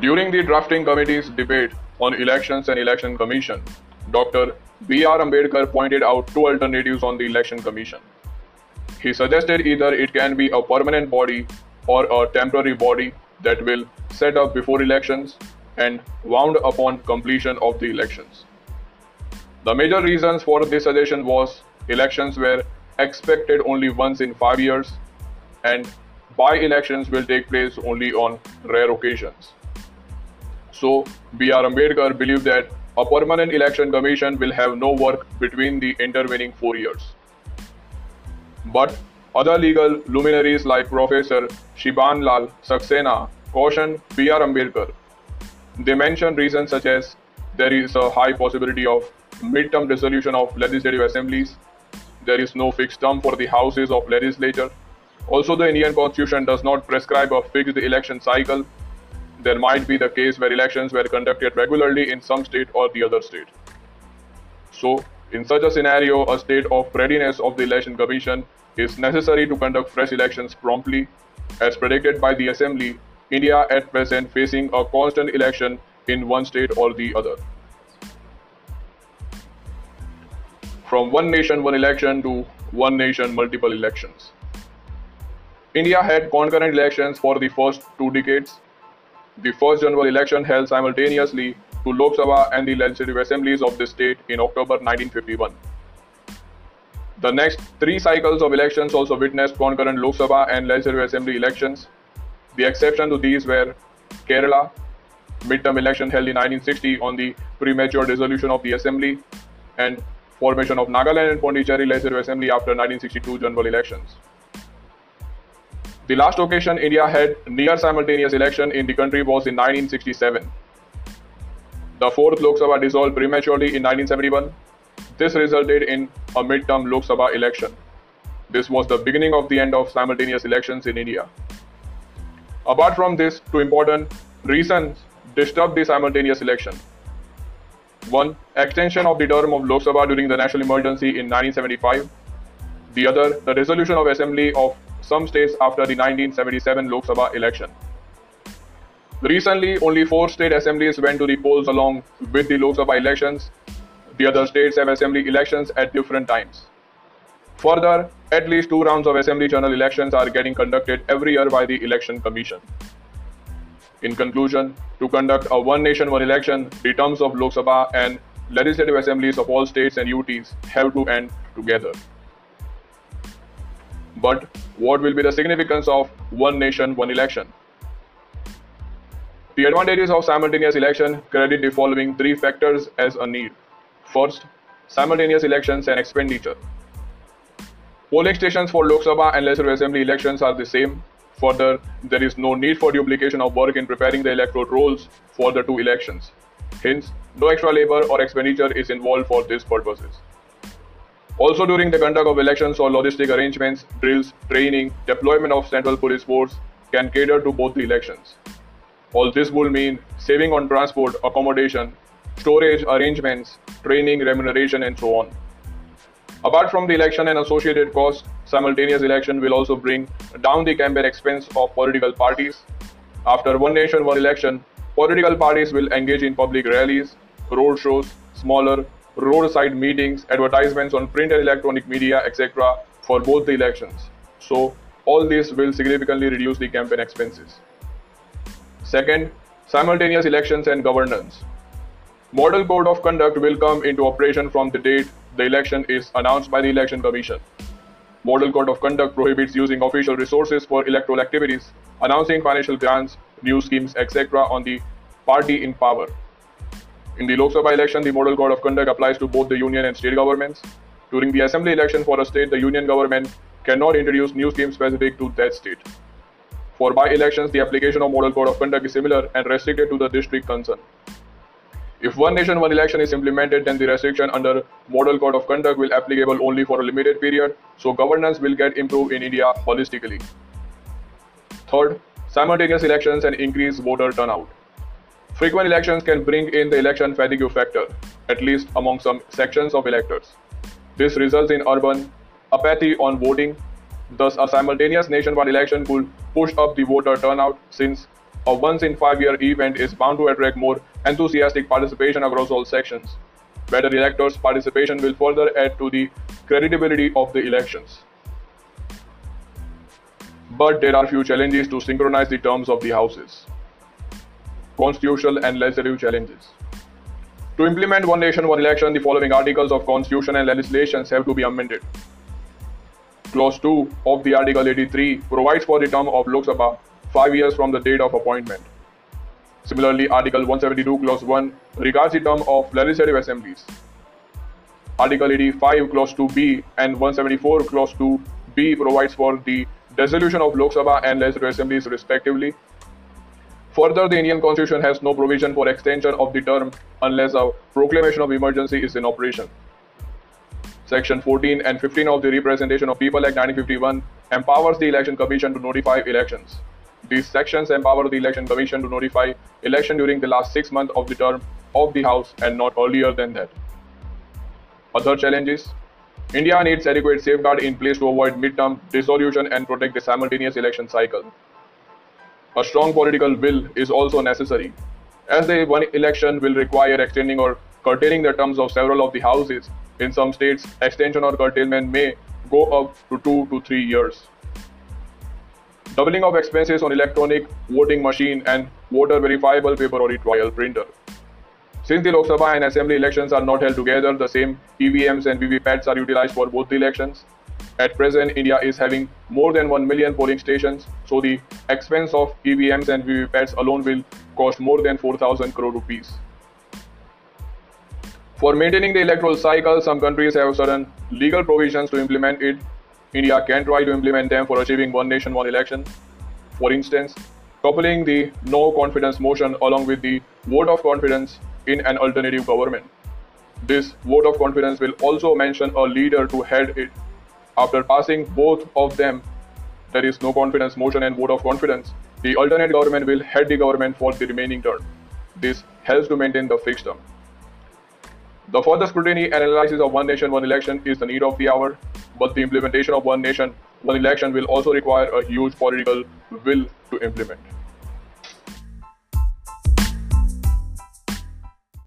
During the drafting committee's debate on elections and election commission, Dr. B.R. Ambedkar pointed out two alternatives on the election commission. He suggested either it can be a permanent body or a temporary body that will set up before elections and wound upon completion of the elections. The major reasons for this suggestion was elections were expected only once in 5 years and by-elections will take place only on rare occasions. So, B.R. Ambedkar believed that a permanent election commission will have no work between the intervening four years. But other legal luminaries like Professor Shiban Lal Saxena cautioned B.R. Ambedkar. They mentioned reasons such as there is a high possibility of mid-term dissolution of legislative assemblies, there is no fixed term for the houses of legislature. Also, the Indian constitution does not prescribe a fixed election cycle. There might be the case where elections were conducted regularly in some state or the other state. So, in such a scenario, a state of readiness of the election commission is necessary to conduct fresh elections promptly. As predicted by the assembly, India at present facing a constant election in one state or the other. From one nation, one election to one nation, multiple elections. India had concurrent elections for the first two decades. The first general election held simultaneously to Lok Sabha and the legislative assemblies of the state in October 1951. The next three cycles of elections also witnessed concurrent Lok Sabha and legislative assembly elections. The exception to these were Kerala, midterm election held in 1960 on the premature dissolution of the assembly, and formation of Nagaland and Pondicherry Legislative Assembly after 1962 general elections. The last occasion India had near simultaneous election in the country was in 1967. The fourth Lok Sabha dissolved prematurely in 1971. This resulted in a mid-term Lok Sabha election. This was the beginning of the end of simultaneous elections in India. Apart from this, two important reasons disturbed the simultaneous election. One, extension of the term of Lok Sabha during the national emergency in 1975. The other, the dissolution of assembly of some states after the 1977 Lok Sabha election. Recently, only four state assemblies went to the polls along with the Lok Sabha elections. The other states have assembly elections at different times. Further, at least two rounds of assembly general elections are getting conducted every year by the Election Commission. In conclusion, to conduct a one nation one election, the terms of Lok Sabha and legislative assemblies of all states and UTs have to end together. But what will be the significance of one nation one election? The advantages of simultaneous election credit the following three factors as a need. First, simultaneous elections and expenditure. Polling stations for Lok Sabha and Legislative Assembly elections are the same, Further, there is no need for duplication of work in preparing the electoral rolls for the two elections. Hence, no extra labor or expenditure is involved for these purposes. Also, during the conduct of elections or logistic arrangements, drills, training, deployment of central police force can cater to both the elections. All this will mean saving on transport, accommodation, storage arrangements, training, remuneration, and so on. Apart from the election and associated costs, simultaneous election will also bring down the campaign expense of political parties. After one nation, one election, political parties will engage in public rallies, road shows, smaller roadside meetings, advertisements on print and electronic media, etc. for both the elections. So, all this will significantly reduce the campaign expenses. Second, simultaneous elections and governance. Model Code of Conduct will come into operation from the date the election is announced by the Election Commission. Model Code of Conduct prohibits using official resources for electoral activities, announcing financial grants, new schemes, etc. on the party in power. In the Lok Sabha election, the Model Code of Conduct applies to both the union and state governments. During the assembly election for a state, the union government cannot introduce new schemes specific to that state. For by elections, the application of Model Code of Conduct is similar and restricted to the district concerned. If one nation, one election is implemented, then the restriction under Model Code of Conduct will applicable only for a limited period, so governance will get improved in India holistically. Third, simultaneous elections and increased voter turnout. Frequent elections can bring in the election fatigue factor, at least among some sections of electors. This results in urban apathy on voting. Thus, a simultaneous nationwide election could push up the voter turnout since a once in five year event is bound to attract more enthusiastic participation across all sections. Better electors' participation will further add to the credibility of the elections. But there are few challenges to synchronize the terms of the houses. Constitutional and legislative challenges. To implement One Nation, One Election, the following articles of Constitution and legislations have to be amended. Clause 2 of the Article 83 provides for the term of Lok Sabha 5 years from the date of appointment. Similarly, Article 172 Clause 1 regards the term of legislative assemblies. Article 85 Clause 2b and 174 Clause 2b provides for the dissolution of Lok Sabha and legislative assemblies respectively. Further, the Indian Constitution has no provision for extension of the term unless a proclamation of emergency is in operation. Section 14 and 15 of the Representation of People Act 1951 empowers the Election Commission to notify elections. These sections empower the Election Commission to notify election during the last six months of the term of the House and not earlier than that. Other challenges India needs adequate safeguard in place to avoid midterm dissolution and protect the simultaneous election cycle. A strong political will is also necessary, as the one election will require extending or curtailing the terms of several of the houses in some states, extension or curtailment may go up to two to three years. Doubling of expenses on electronic voting machine and voter verifiable paper audit trail printer. Since the Lok Sabha and Assembly elections are not held together, the same EVMs and VVPATs are utilized for both the elections. At present, India is having more than 1 million polling stations, so the expense of EVMs and VVPATs alone will cost more than 4,000 crore rupees. For maintaining the electoral cycle, some countries have certain legal provisions to implement it. India can try to implement them for achieving one nation, one election. For instance, coupling the no confidence motion along with the vote of confidence in an alternative government. This vote of confidence will also mention a leader to head it. After passing both of them, there is no confidence motion and vote of confidence. The alternate government will head the government for the remaining term. This helps to maintain the fixed term. The further scrutiny and analysis of one nation, one election is the need of the hour, but the implementation of one nation, one election will also require a huge political will to implement.